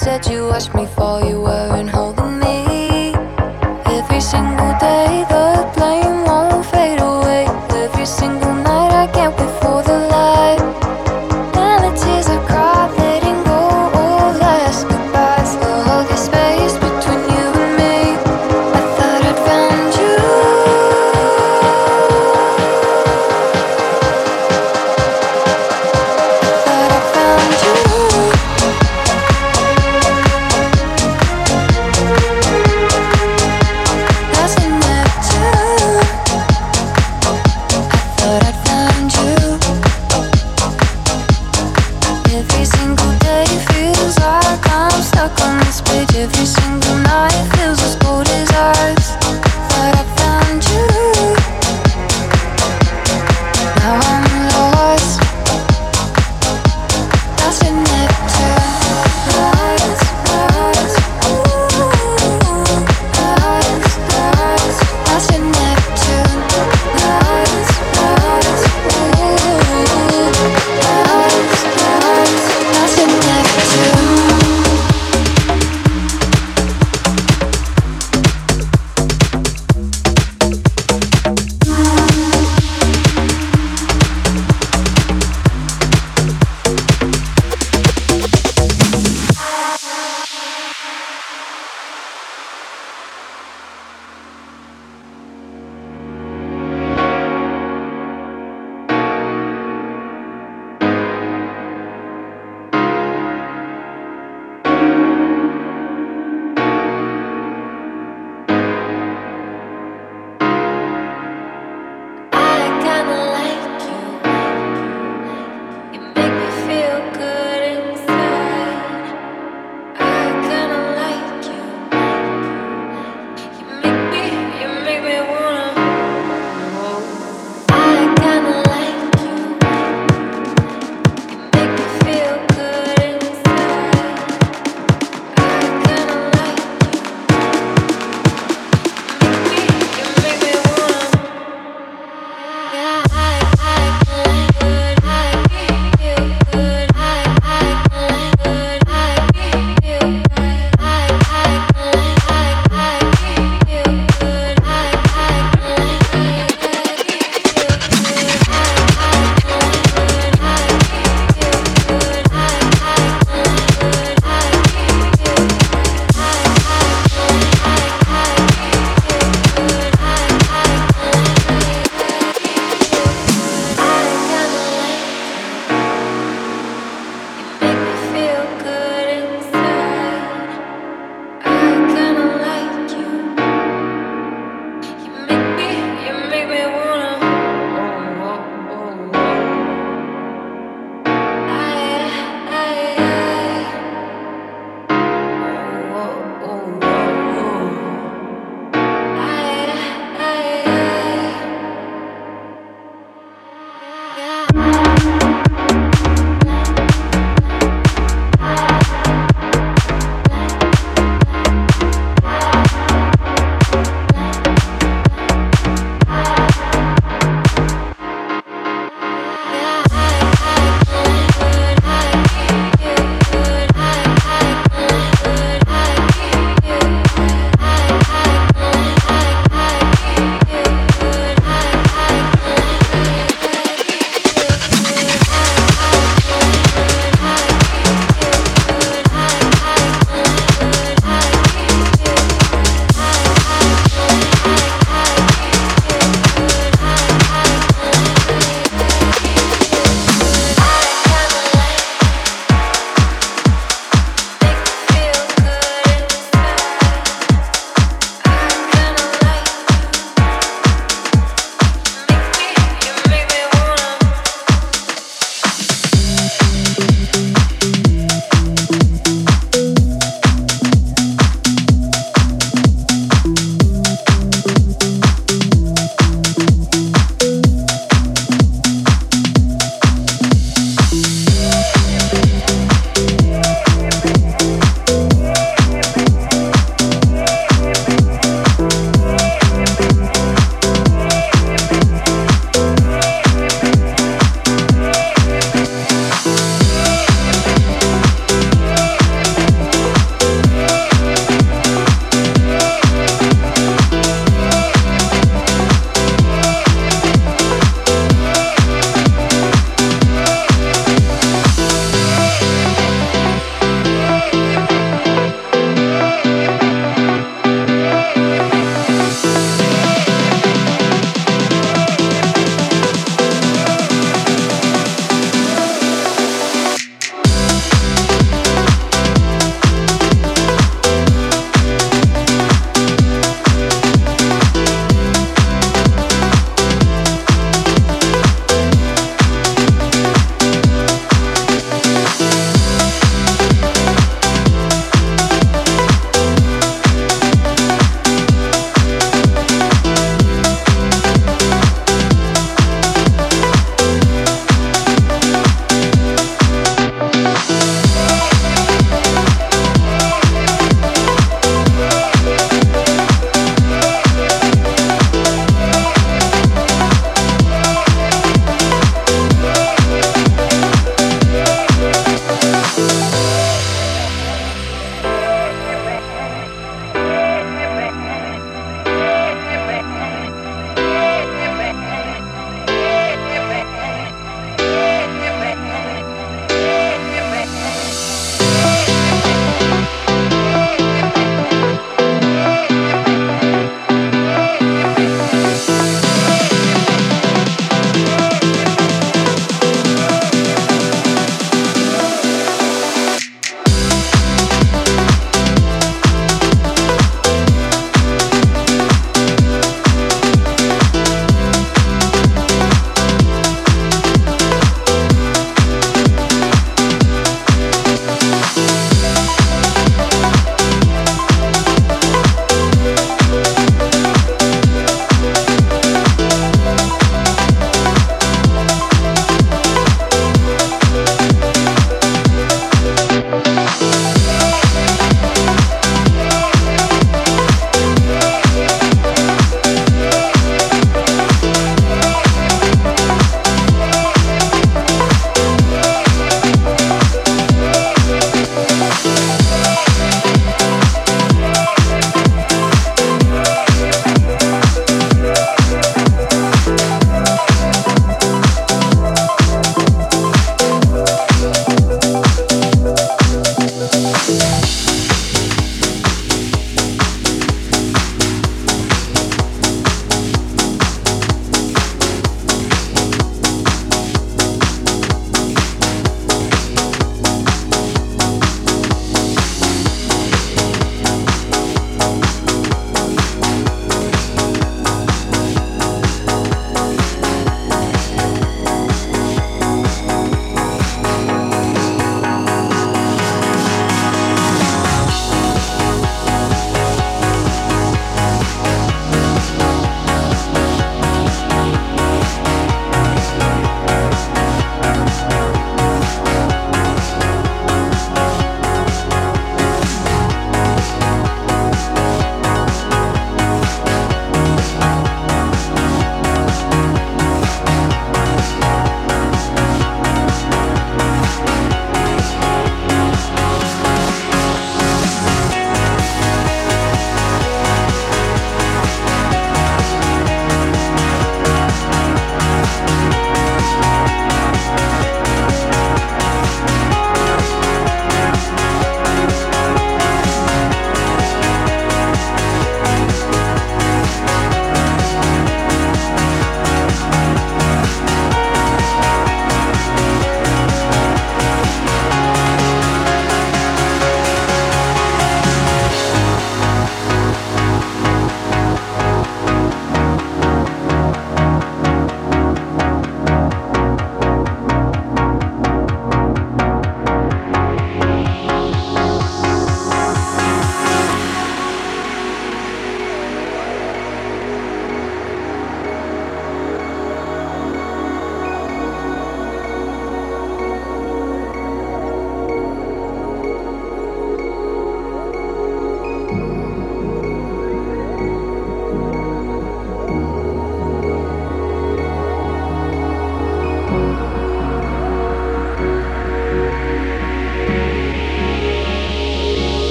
said you watched me fall, you weren't holding me. Every single day, the blame.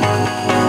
Música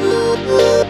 Woo-hoo!